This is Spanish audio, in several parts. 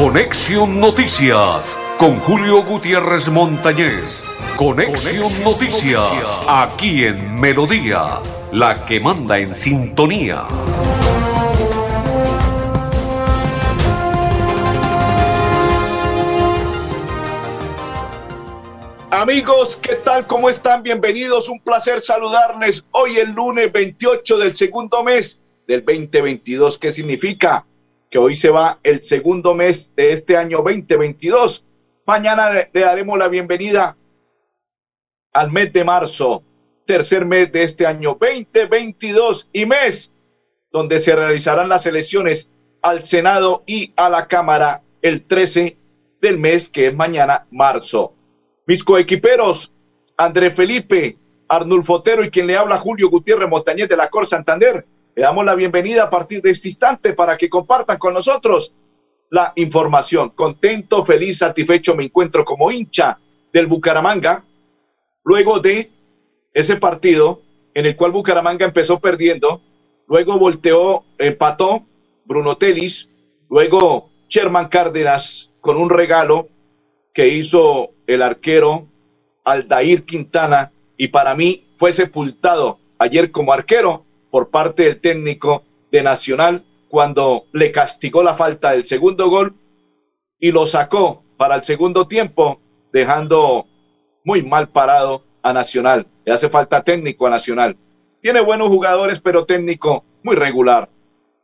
Conexión Noticias con Julio Gutiérrez Montañez. Conexión, Noticias, aquí en Melodía, la que manda en sintonía. Amigos, ¿qué tal? ¿Cómo están? Bienvenidos. Un placer saludarles hoy el lunes 28 del segundo mes del 2022. ¿Qué significa? Que hoy se va el segundo mes de este año 2022. Mañana le daremos la bienvenida al mes de marzo, tercer mes de este año 2022 y mes donde se realizarán las elecciones al Senado y a la Cámara el 13 del mes que es mañana, marzo. Mis coequiperos, André Felipe, Arnulfo Otero y quien le habla Julio Gutiérrez Montañez de la Cor Santander. Le damos la bienvenida a partir de este instante para que compartan con nosotros la información. Contento, feliz, satisfecho me encuentro como hincha del Bucaramanga luego de ese partido en el cual Bucaramanga empezó perdiendo, luego volteó, empató Bruno Telis, luego Sherman Cárdenas con un regalo que hizo el arquero Aldair Quintana y para mí fue sepultado ayer como arquero por parte del técnico de Nacional cuando le castigó la falta del segundo gol y lo sacó para el segundo tiempo, dejando muy mal parado a Nacional. Le hace falta técnico a Nacional. Tiene buenos jugadores, pero técnico muy regular.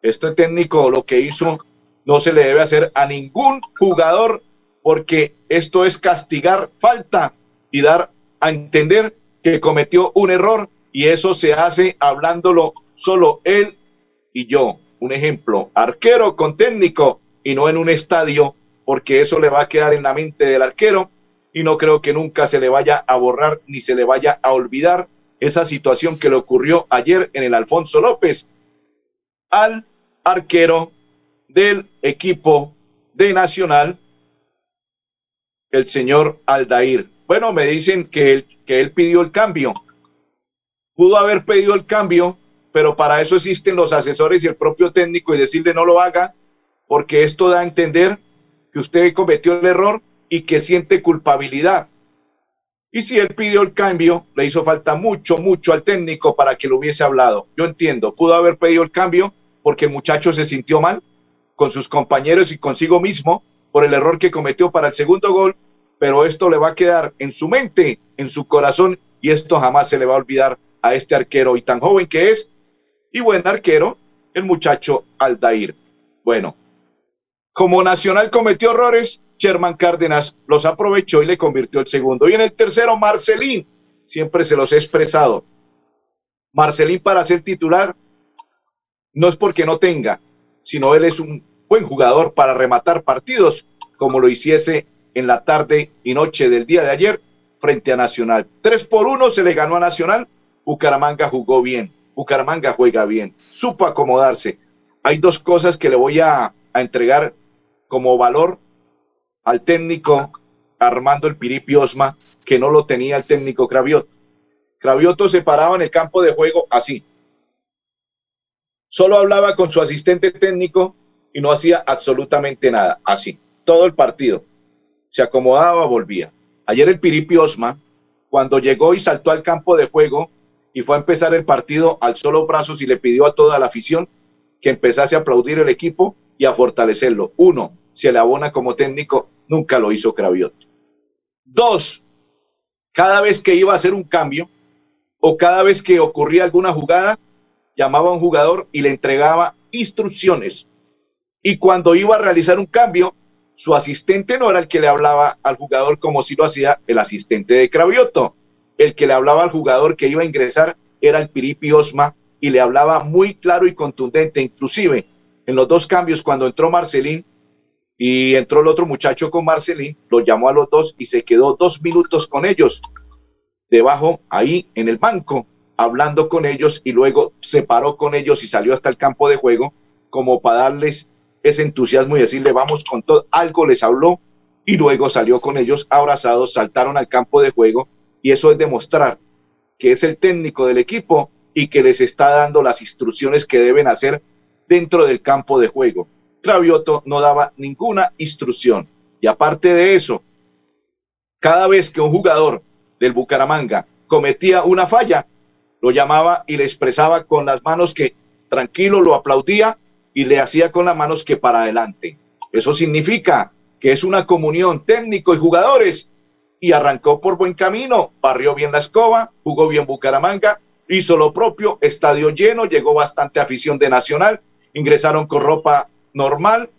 Este técnico lo que hizo no se le debe hacer a ningún jugador porque esto es castigar falta y dar a entender que cometió un error y eso se hace hablándolo solo él y yo. Un ejemplo, arquero con técnico y no en un estadio, porque eso le va a quedar en la mente del arquero y no creo que nunca se le vaya a borrar ni se le vaya a olvidar esa situación que le ocurrió ayer en el Alfonso López al arquero del equipo de Nacional el señor Aldair. Bueno, me dicen que él, que él pidió el cambio. Pudo haber pedido el cambio, pero para eso existen los asesores y el propio técnico y decirle no lo haga, porque esto da a entender que usted cometió el error y que siente culpabilidad. Y si él pidió el cambio, le hizo falta mucho, mucho al técnico para que lo hubiese hablado. Yo entiendo, pudo haber pedido el cambio porque el muchacho se sintió mal con sus compañeros y consigo mismo por el error que cometió para el segundo gol, pero esto le va a quedar en su mente, en su corazón, y esto jamás se le va a olvidar a este arquero y tan joven que es, y buen arquero, el muchacho Aldair. Bueno, como Nacional cometió errores, Sherman Cárdenas los aprovechó y le convirtió el segundo. Y en el tercero, Marcelín, siempre se los he expresado. Marcelín para ser titular no es porque no tenga, sino él es un buen jugador para rematar partidos, como lo hiciese en la tarde y noche del día de ayer frente a Nacional. Tres por uno se le ganó a Nacional. Bucaramanga jugó bien. Bucaramanga juega bien. Supo acomodarse. Hay dos cosas que le voy a, a entregar como valor al técnico Armando el Piripi Osma, que no lo tenía el técnico Cravioto. Cravioto se paraba en el campo de juego así. Solo hablaba con su asistente técnico y no hacía absolutamente nada. Así, todo el partido. Se acomodaba, volvía. Ayer el Piripi Osma, cuando llegó y saltó al campo de juego y fue a empezar el partido, al solo brazos y le pidió a toda la afición que empezase a aplaudir el equipo y a fortalecerlo. Uno, se le abona como técnico, nunca lo hizo Craviot. Dos, cada vez que iba a hacer un cambio o cada vez que ocurría alguna jugada, llamaba a un jugador y le entregaba instrucciones y cuando iba a realizar un cambio, su asistente no era el que le hablaba al jugador como si lo hacía el asistente de Cravioto. El que le hablaba al jugador que iba a ingresar era el Piripi Osma y le hablaba muy claro y contundente. Inclusive en los dos cambios, cuando entró Marcelín y entró el otro muchacho con Marcelín, lo llamó a los dos y se quedó dos minutos con ellos, debajo ahí en el banco, hablando con ellos y luego se paró con ellos y salió hasta el campo de juego como para darles ese entusiasmo y decirle vamos con todo. Algo les habló y luego salió con ellos abrazados, saltaron al campo de juego y eso es demostrar que es el técnico del equipo y que les está dando las instrucciones que deben hacer dentro del campo de juego. Cravioto no daba ninguna instrucción. Y aparte de eso, cada vez que un jugador del Bucaramanga cometía una falla, lo llamaba y le expresaba con las manos que tranquilo lo aplaudía y le hacía con las manos que para adelante. Eso significa que es una comunión técnico y jugadores y arrancó por buen camino, barrió bien la escoba, jugó bien Bucaramanga, hizo lo propio, estadio lleno, llegó bastante afición de Nacional, ingresaron con ropa normal,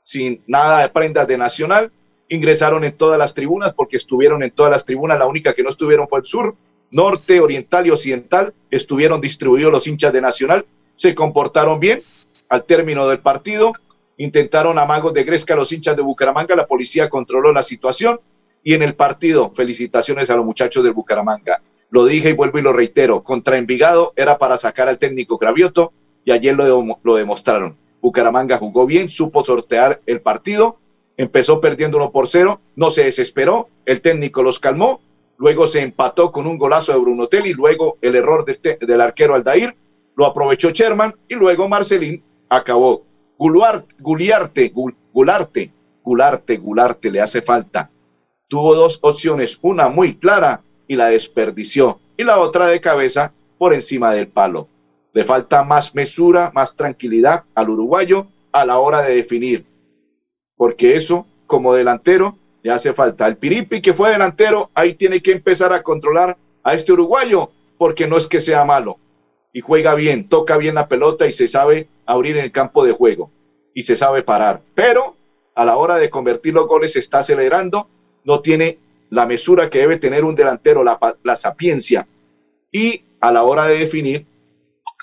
sin nada de prendas de Nacional, ingresaron en todas las tribunas porque estuvieron en todas las tribunas, la única que no estuvieron fue el sur, norte, oriental y occidental, estuvieron distribuidos los hinchas de Nacional, se comportaron bien al término del partido, intentaron amagos de Gresca los hinchas de Bucaramanga, la policía controló la situación y en el partido, felicitaciones a los muchachos del Bucaramanga. Lo dije y vuelvo y lo reitero, contra Envigado era para sacar al técnico Gravioto y ayer lo, lo demostraron. Bucaramanga jugó bien, supo sortear el partido, empezó perdiendo uno por cero, no se desesperó, el técnico los calmó, luego se empató con un golazo de Bruno y luego el error del, del arquero Aldair, lo aprovechó Sherman y luego Marcelín acabó. Guluarte, Guliarte, Gularte, Gularte, Gularte le hace falta. Tuvo dos opciones, una muy clara y la desperdició, y la otra de cabeza por encima del palo. Le falta más mesura, más tranquilidad al uruguayo a la hora de definir, porque eso como delantero le hace falta. El Piripi que fue delantero, ahí tiene que empezar a controlar a este uruguayo, porque no es que sea malo, y juega bien, toca bien la pelota y se sabe abrir en el campo de juego y se sabe parar. Pero a la hora de convertir los goles se está acelerando, no tiene la mesura que debe tener un delantero, la, la sapiencia y a la hora de definir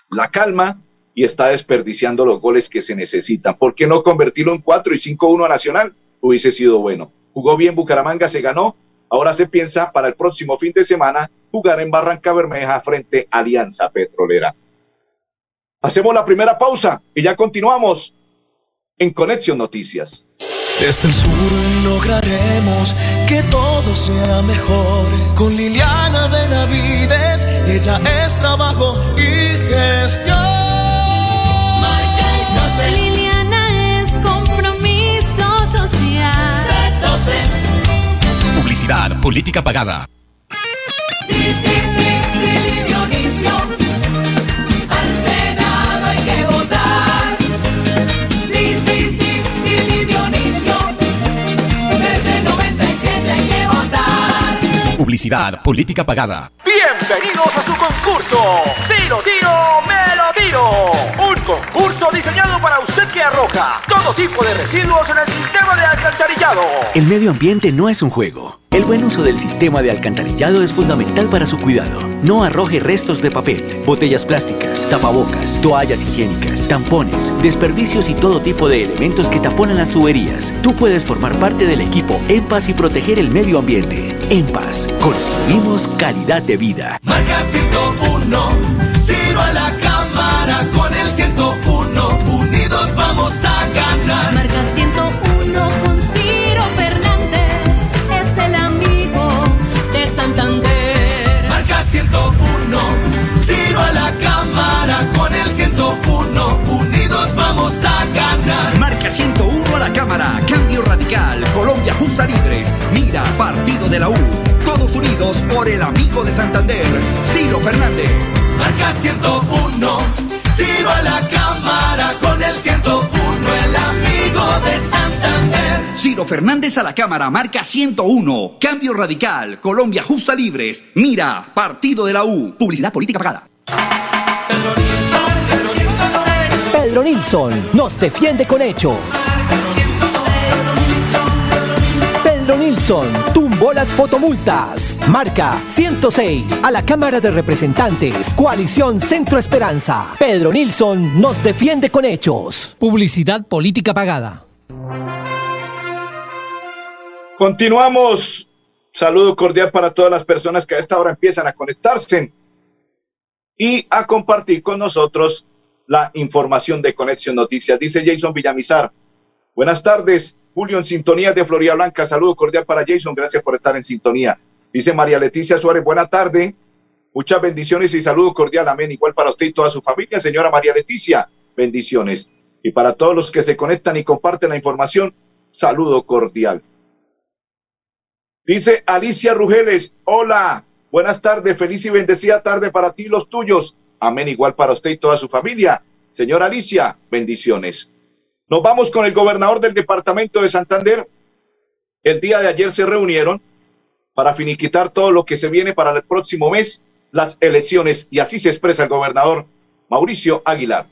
la calma y está desperdiciando los goles que se necesitan. ¿Por qué no convertirlo en 4 y 5-1 a Nacional? Hubiese sido bueno. Jugó bien Bucaramanga, se ganó. Ahora se piensa para el próximo fin de semana jugar en Barranca Bermeja frente a Alianza Petrolera. Hacemos la primera pausa y ya continuamos en Conexión Noticias. Desde el sur lograremos que todo sea mejor. Con Liliana Benavides, ella es trabajo y gestión. Marca el Liliana es compromiso social. Publicidad, política pagada. Publicidad, política pagada. Bienvenidos a su concurso. Si lo tiro, me lo tiro. Concurso diseñado para usted que arroja todo tipo de residuos en el sistema de alcantarillado. El medio ambiente no es un juego. El buen uso del sistema de alcantarillado es fundamental para su cuidado. No arroje restos de papel, botellas plásticas, tapabocas, toallas higiénicas, tampones, desperdicios y todo tipo de elementos que taponan las tuberías. Tú puedes formar parte del equipo En Paz y proteger el medio ambiente. En Paz, construimos calidad de vida. Marca 101, tiro a la cámara con el Marca 101 con Ciro Fernández. Es el amigo de Santander. Marca 101, tiro a la cámara con el 101. Unidos vamos a ganar. Marca 101 a la cámara. Cambio radical. Colombia justa libres. Mira, partido de la U. Todos unidos por el amigo de Santander, Ciro Fernández. Marca 101, Fernández a la cámara, marca 101. Cambio radical. Colombia justa libres. Mira, partido de la U. Publicidad política pagada. Pedro Nilsson, Pedro 106. Pedro Nilsson nos defiende con hechos. Pedro Nilsson tumbó las fotomultas. Marca 106 a la Cámara de Representantes. Coalición Centro Esperanza. Pedro Nilsson nos defiende con hechos. Publicidad política pagada. Continuamos. Saludo cordial para todas las personas que a esta hora empiezan a conectarse y a compartir con nosotros la información de Conexión Noticias. Dice Jason Villamizar. Buenas tardes, Julio, en sintonía de Florida Blanca. Saludo cordial para Jason. Gracias por estar en sintonía. Dice María Leticia Suárez. Buena tarde. Muchas bendiciones y saludo cordial. Amén. Igual para usted y toda su familia, señora María Leticia. Bendiciones. Y para todos los que se conectan y comparten la información, saludo cordial. Dice Alicia Rugeles, hola, buenas tardes, feliz y bendecida tarde para ti y los tuyos. Amén, igual para usted y toda su familia. Señora Alicia, bendiciones. Nos vamos con el gobernador del departamento de Santander. El día de ayer se reunieron para finiquitar todo lo que se viene para el próximo mes, las elecciones, y así se expresa el gobernador Mauricio Aguilar.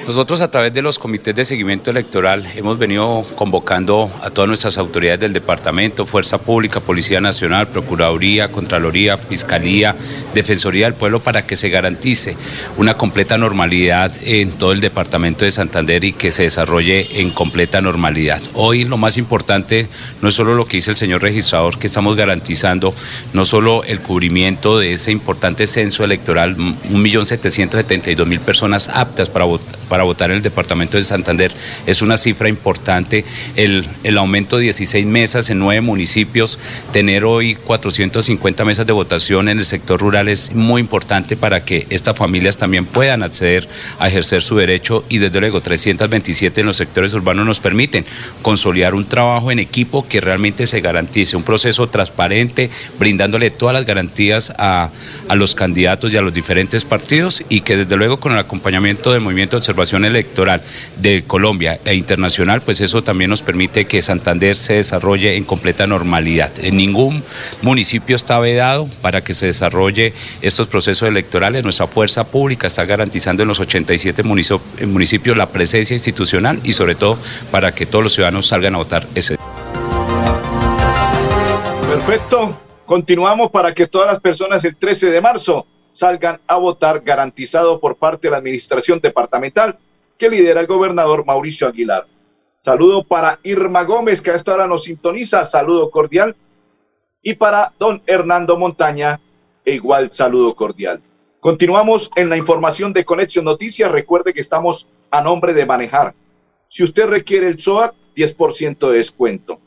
Nosotros a través de los comités de seguimiento electoral hemos venido convocando a todas nuestras autoridades del departamento, Fuerza Pública, Policía Nacional, Procuraduría, Contraloría, Fiscalía, Defensoría del Pueblo para que se garantice una completa normalidad en todo el departamento de Santander y que se desarrolle en completa normalidad. Hoy lo más importante no es solo lo que dice el señor registrador, que estamos garantizando no solo el cubrimiento de ese importante censo electoral, 1.772.000 personas aptas para votar para votar en el departamento de Santander es una cifra importante. El, el aumento de 16 mesas en nueve municipios, tener hoy 450 mesas de votación en el sector rural es muy importante para que estas familias también puedan acceder a ejercer su derecho y desde luego 327 en los sectores urbanos nos permiten consolidar un trabajo en equipo que realmente se garantice, un proceso transparente, brindándole todas las garantías a, a los candidatos y a los diferentes partidos y que desde luego con el acompañamiento del movimiento de electoral de Colombia e internacional, pues eso también nos permite que Santander se desarrolle en completa normalidad. En ningún municipio está vedado para que se desarrolle estos procesos electorales. Nuestra fuerza pública está garantizando en los 87 municipios la presencia institucional y sobre todo para que todos los ciudadanos salgan a votar ese Perfecto. Continuamos para que todas las personas el 13 de marzo salgan a votar garantizado por parte de la administración departamental que lidera el gobernador Mauricio Aguilar. Saludo para Irma Gómez, que a esta hora nos sintoniza. Saludo cordial. Y para don Hernando Montaña, igual saludo cordial. Continuamos en la información de Conexión Noticias. Recuerde que estamos a nombre de manejar. Si usted requiere el SOAT, 10% de descuento.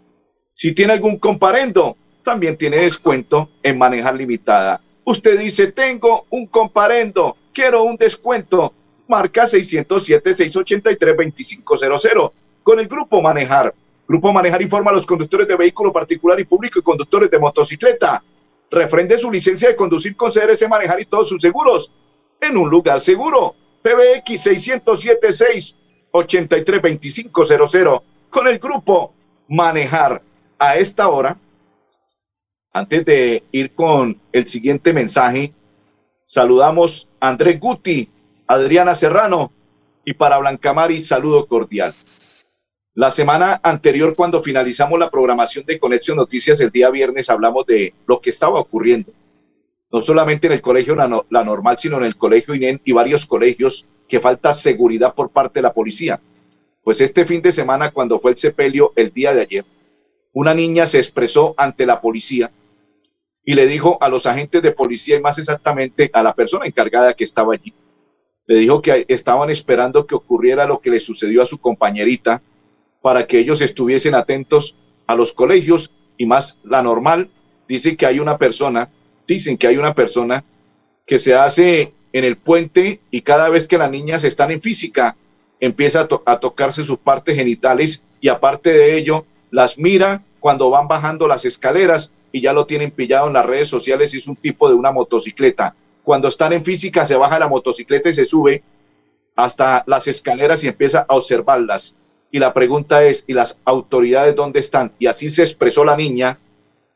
Si tiene algún comparendo, también tiene descuento en manejar limitada. Usted dice, tengo un comparendo, quiero un descuento. Marca 607-683-2500 con el Grupo Manejar. Grupo Manejar informa a los conductores de vehículo particular y público y conductores de motocicleta. Refrende su licencia de conducir con CRS Manejar y todos sus seguros en un lugar seguro. PBX 607-683-2500 con el Grupo Manejar. A esta hora antes de ir con el siguiente mensaje, saludamos a Andrés Guti, Adriana Serrano y para Blancamari, saludo cordial. La semana anterior, cuando finalizamos la programación de Conexión Noticias el día viernes, hablamos de lo que estaba ocurriendo, no solamente en el colegio La, la Normal, sino en el colegio INEN y varios colegios que falta seguridad por parte de la policía. Pues este fin de semana, cuando fue el sepelio el día de ayer, una niña se expresó ante la policía y le dijo a los agentes de policía y más exactamente a la persona encargada que estaba allí. Le dijo que estaban esperando que ocurriera lo que le sucedió a su compañerita para que ellos estuviesen atentos a los colegios y más la normal. Dice que hay una persona, dicen que hay una persona que se hace en el puente y cada vez que las niñas están en física empieza a, a tocarse sus partes genitales y aparte de ello las mira cuando van bajando las escaleras y ya lo tienen pillado en las redes sociales y es un tipo de una motocicleta. Cuando están en física se baja la motocicleta y se sube hasta las escaleras y empieza a observarlas. Y la pregunta es, ¿y las autoridades dónde están? Y así se expresó la niña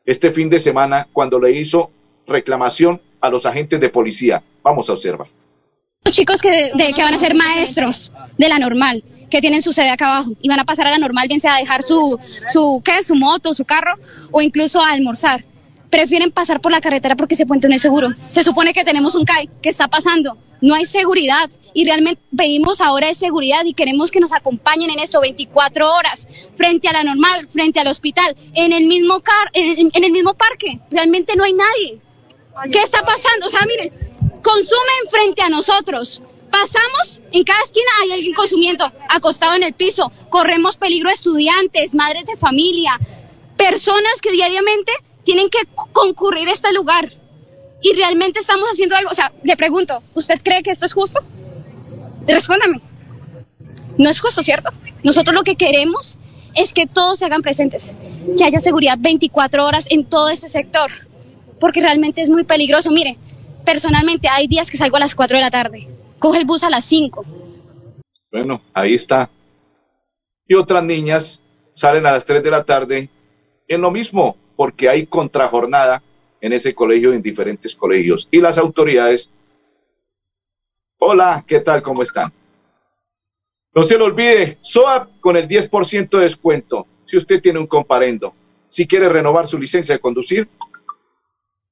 este fin de semana cuando le hizo reclamación a los agentes de policía. Vamos a observar. Chicos que, de, que van a ser maestros de la normal que tienen su sede acá abajo y van a pasar a la normal, bien sea a dejar su, su, ¿qué? su moto, su carro o incluso a almorzar. Prefieren pasar por la carretera porque ese puente no es seguro. Se supone que tenemos un CAI. ¿Qué está pasando? No hay seguridad y realmente pedimos ahora de seguridad y queremos que nos acompañen en esto 24 horas frente a la normal, frente al hospital, en el mismo car en, en el mismo parque. Realmente no hay nadie. ¿Qué está pasando? O sea, miren, consumen frente a nosotros. Pasamos, en cada esquina hay alguien consumiendo, acostado en el piso. Corremos peligro estudiantes, madres de familia, personas que diariamente tienen que concurrir a este lugar. Y realmente estamos haciendo algo. O sea, le pregunto, ¿usted cree que esto es justo? Respóndame. No es justo, ¿cierto? Nosotros lo que queremos es que todos se hagan presentes, que haya seguridad 24 horas en todo este sector, porque realmente es muy peligroso. Mire, personalmente hay días que salgo a las 4 de la tarde, coge el bus a las 5. Bueno, ahí está. Y otras niñas salen a las 3 de la tarde en lo mismo, porque hay contrajornada en ese colegio, en diferentes colegios. Y las autoridades, hola, ¿qué tal? ¿Cómo están? No se lo olvide, SOAP con el 10% de descuento si usted tiene un comparendo. Si quiere renovar su licencia de conducir,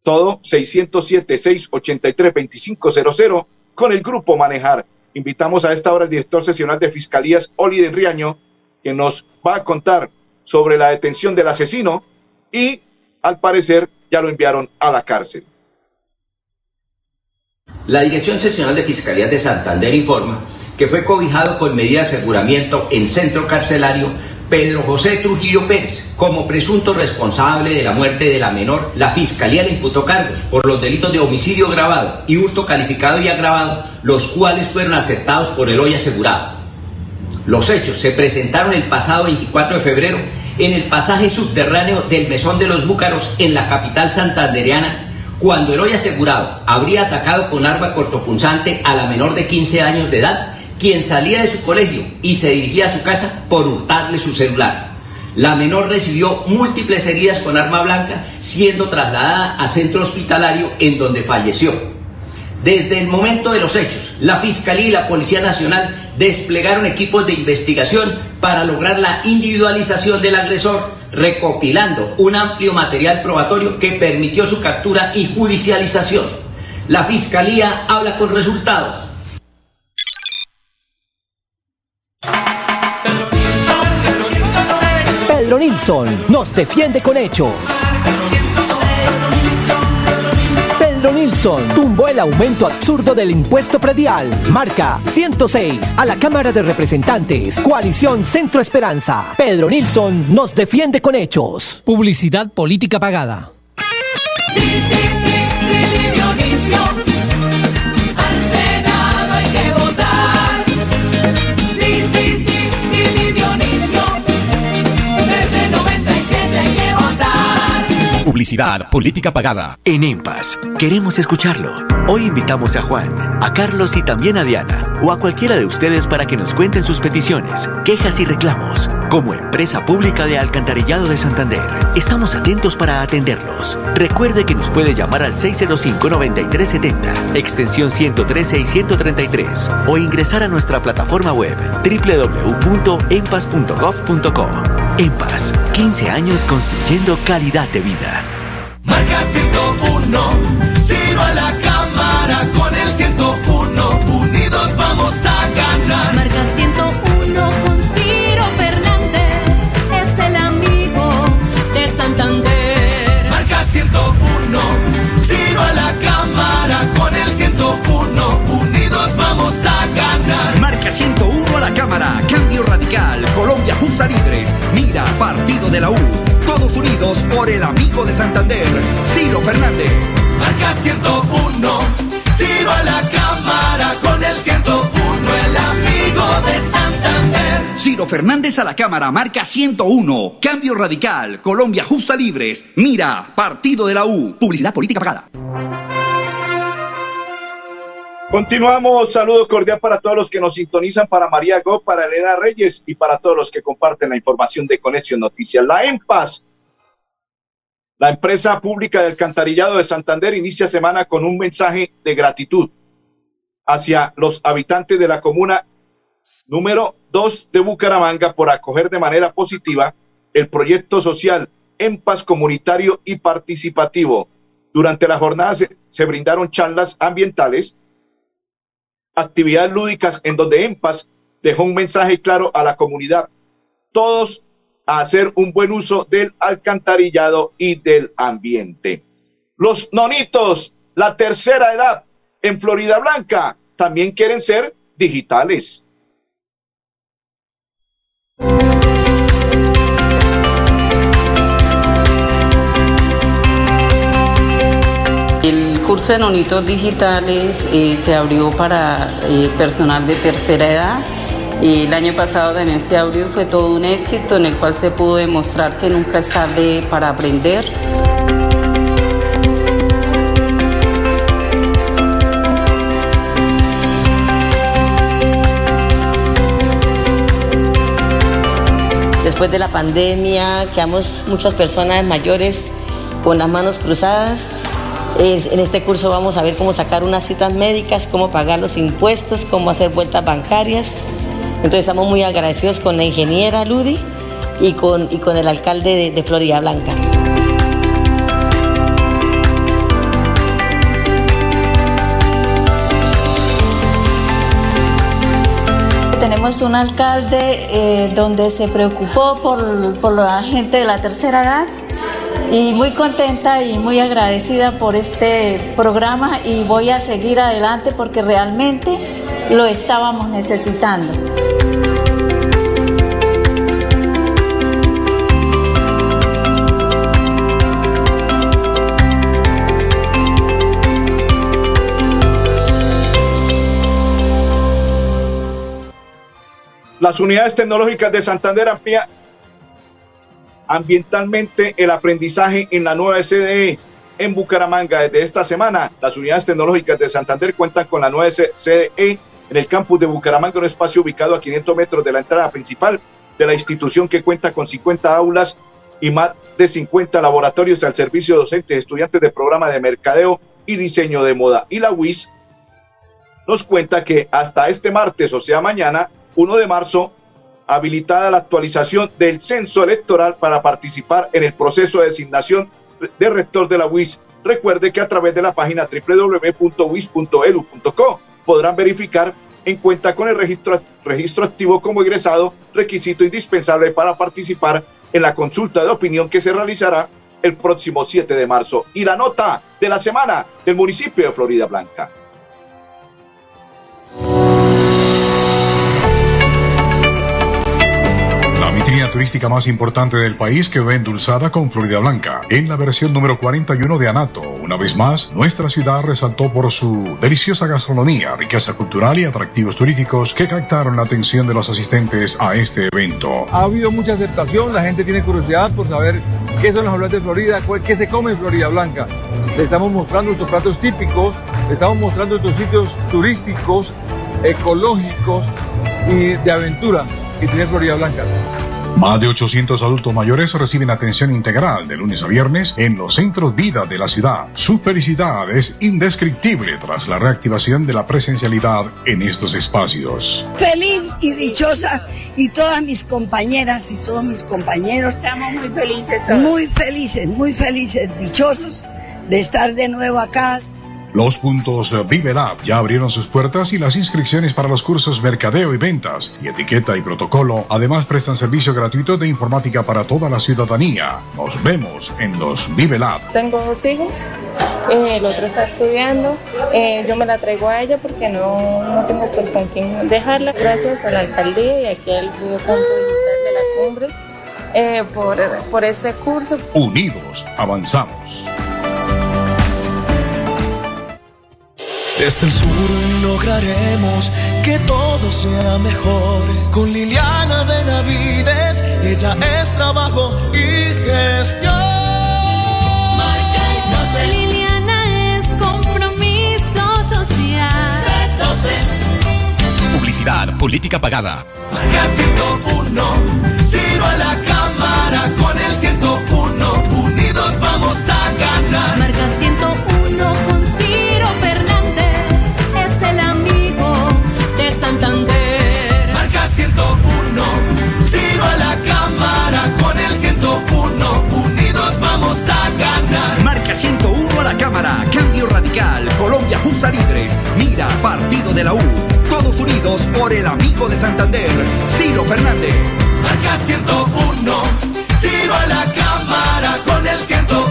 todo 607-683-2500 con el grupo Manejar. Invitamos a esta hora al director sesional de Fiscalías, Oli de Riaño, que nos va a contar sobre la detención del asesino y, al parecer, ya lo enviaron a la cárcel. La Dirección Seccional de Fiscalías de Santander informa que fue cobijado con medida de aseguramiento en centro carcelario Pedro José Trujillo Pérez. Como presunto responsable de la muerte de la menor, la Fiscalía le imputó cargos por los delitos de homicidio agravado y hurto calificado y agravado, los cuales fueron aceptados por el hoy asegurado. Los hechos se presentaron el pasado 24 de febrero en el pasaje subterráneo del Mesón de los Búcaros en la capital santandereana cuando el hoy asegurado habría atacado con arma cortopunzante a la menor de 15 años de edad, quien salía de su colegio y se dirigía a su casa por hurtarle su celular. La menor recibió múltiples heridas con arma blanca, siendo trasladada a centro hospitalario en donde falleció. Desde el momento de los hechos, la Fiscalía y la Policía Nacional desplegaron equipos de investigación para lograr la individualización del agresor, recopilando un amplio material probatorio que permitió su captura y judicialización. La Fiscalía habla con resultados. Pedro Nilsson nos defiende con hechos. Pedro Nilsson tumbó el aumento absurdo del impuesto predial. Marca 106 a la Cámara de Representantes. Coalición Centro Esperanza. Pedro Nilsson nos defiende con hechos. Publicidad política pagada. Publicidad política pagada. En EMPAS, queremos escucharlo. Hoy invitamos a Juan, a Carlos y también a Diana, o a cualquiera de ustedes para que nos cuenten sus peticiones, quejas y reclamos. Como empresa pública de Alcantarillado de Santander, estamos atentos para atenderlos. Recuerde que nos puede llamar al 605-9370, extensión 113 y 133, o ingresar a nuestra plataforma web www.empas.gov.co. EMPAS, 15 años construyendo calidad de vida. Marca 101, 101 a la Cámara, Cambio Radical, Colombia Justa Libres, Mira, Partido de la U. Todos unidos por el amigo de Santander, Ciro Fernández. Marca 101, Ciro a la cámara con el 101, el amigo de Santander. Ciro Fernández a la Cámara, marca 101. Cambio Radical, Colombia Justa Libres. Mira, Partido de la U. Publicidad política pagada. Continuamos, saludos cordial para todos los que nos sintonizan, para María Go, para Elena Reyes y para todos los que comparten la información de Conexión Noticias. La EMPAS, la empresa pública del alcantarillado de Santander, inicia semana con un mensaje de gratitud hacia los habitantes de la comuna número 2 de Bucaramanga por acoger de manera positiva el proyecto social EMPAS comunitario y participativo. Durante la jornada se, se brindaron charlas ambientales, actividades lúdicas en donde EMPAS dejó un mensaje claro a la comunidad. Todos a hacer un buen uso del alcantarillado y del ambiente. Los nonitos, la tercera edad en Florida Blanca, también quieren ser digitales. Curso de nonitos digitales eh, se abrió para eh, personal de tercera edad Y el año pasado también se abrió, fue todo un éxito en el cual se pudo demostrar que nunca es tarde para aprender. Después de la pandemia, quedamos muchas personas mayores con las manos cruzadas. Es- en este curso vamos a ver cómo sacar unas citas médicas, cómo pagar los impuestos, cómo hacer vueltas bancarias. Entonces estamos muy agradecidos con la ingeniera Ludi y con, y con el alcalde de, de Florida Blanca. Tenemos un alcalde eh, donde se preocupó por, por la gente de la tercera edad y muy contenta y muy agradecida por este programa y voy a seguir adelante porque realmente lo estábamos necesitando. Las unidades tecnológicas de Santander amplía ambientalmente el aprendizaje en la nueva CDE en Bucaramanga. Desde esta semana, las unidades tecnológicas de Santander cuentan con la nueva CDE en el campus de Bucaramanga, un espacio ubicado a 500 metros de la entrada principal de la institución que cuenta con 50 aulas y más de 50 laboratorios al servicio de docentes, estudiantes del programa de mercadeo y diseño de moda. Y la UIS nos cuenta que hasta este martes, o sea, mañana, 1 de marzo, habilitada la actualización del censo electoral para participar en el proceso de designación de rector de la UIS. Recuerde que a través de la página www.wis.edu.co podrán verificar en cuenta con el registro, registro activo como egresado, requisito indispensable para participar en la consulta de opinión que se realizará el próximo 7 de marzo. Y la nota de la semana del municipio de Florida Blanca. Turística más importante del país quedó endulzada con Florida Blanca en la versión número 41 de Anato. Una vez más, nuestra ciudad resaltó por su deliciosa gastronomía, riqueza cultural y atractivos turísticos que captaron la atención de los asistentes a este evento. Ha habido mucha aceptación, la gente tiene curiosidad por saber qué son los hablantes de Florida, qué se come en Florida Blanca. Le estamos mostrando nuestros platos típicos, le estamos mostrando nuestros sitios turísticos, ecológicos y de aventura que tiene Florida Blanca. Más de 800 adultos mayores reciben atención integral de lunes a viernes en los centros vida de la ciudad. Su felicidad es indescriptible tras la reactivación de la presencialidad en estos espacios. feliz y dichosa y todas mis compañeras y todos mis compañeros. Estamos muy felices todos. Muy felices, muy felices, dichosos de estar de nuevo acá. Los puntos Vive Lab ya abrieron sus puertas y las inscripciones para los cursos Mercadeo y Ventas y Etiqueta y Protocolo además prestan servicio gratuito de informática para toda la ciudadanía. Nos vemos en los Vive Lab. Tengo dos hijos, eh, el otro está estudiando, eh, yo me la traigo a ella porque no, no tengo pues con quién dejarla. Gracias a la alcaldía y aquí al Digital de la Cumbre eh, por, por este curso. Unidos, avanzamos. Desde el sur lograremos que todo sea mejor. Con Liliana Benavides, ella es trabajo y gestión. Marca el 12. Liliana es compromiso social. Publicidad, política pagada. Marca 101, Ciro a la cámara con el 101. Unidos vamos a ganar. Marca 101 Cambio Radical, Colombia Justa Libres, Mira, Partido de la U. Todos unidos por el amigo de Santander, Ciro Fernández. Marca 101, Ciro a la cámara con el 101.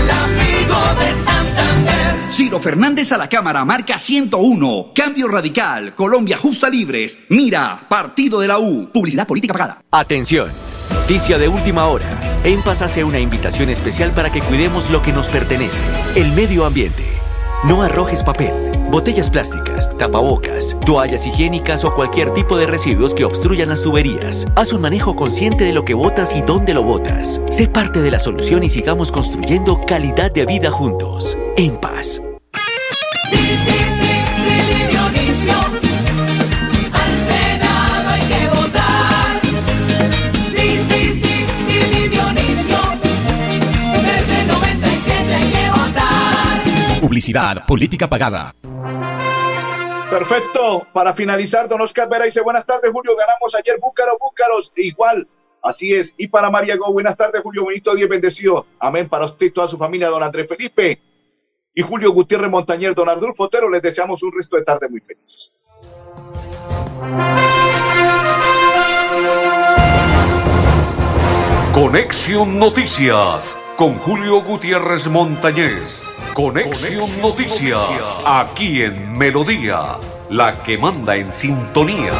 El amigo de Santander. Ciro Fernández a la Cámara, marca 101. Cambio Radical, Colombia Justa Libres, Mira, Partido de la U. Publicidad política pagada. Atención, noticia de última hora. En Paz hace una invitación especial para que cuidemos lo que nos pertenece, el medio ambiente. No arrojes papel, botellas plásticas, tapabocas, toallas higiénicas o cualquier tipo de residuos que obstruyan las tuberías. Haz un manejo consciente de lo que botas y dónde lo botas. Sé parte de la solución y sigamos construyendo calidad de vida juntos. En paz. Publicidad, política pagada. Perfecto. Para finalizar, don Oscar Vera dice, buenas tardes, Julio. Ganamos ayer Búcaro, Búcaros. Igual. Así es. Y para María Go, buenas tardes, Julio. Benito, Dios bendecido. Amén. Para usted y toda su familia, don Andrés Felipe. Y Julio Gutiérrez Montañer, don Arnulfo Otero, les deseamos un resto de tarde muy feliz. Conexión Noticias con Julio Gutiérrez Montañez. Conexión Noticias aquí en Melodía, la que manda en sintonía.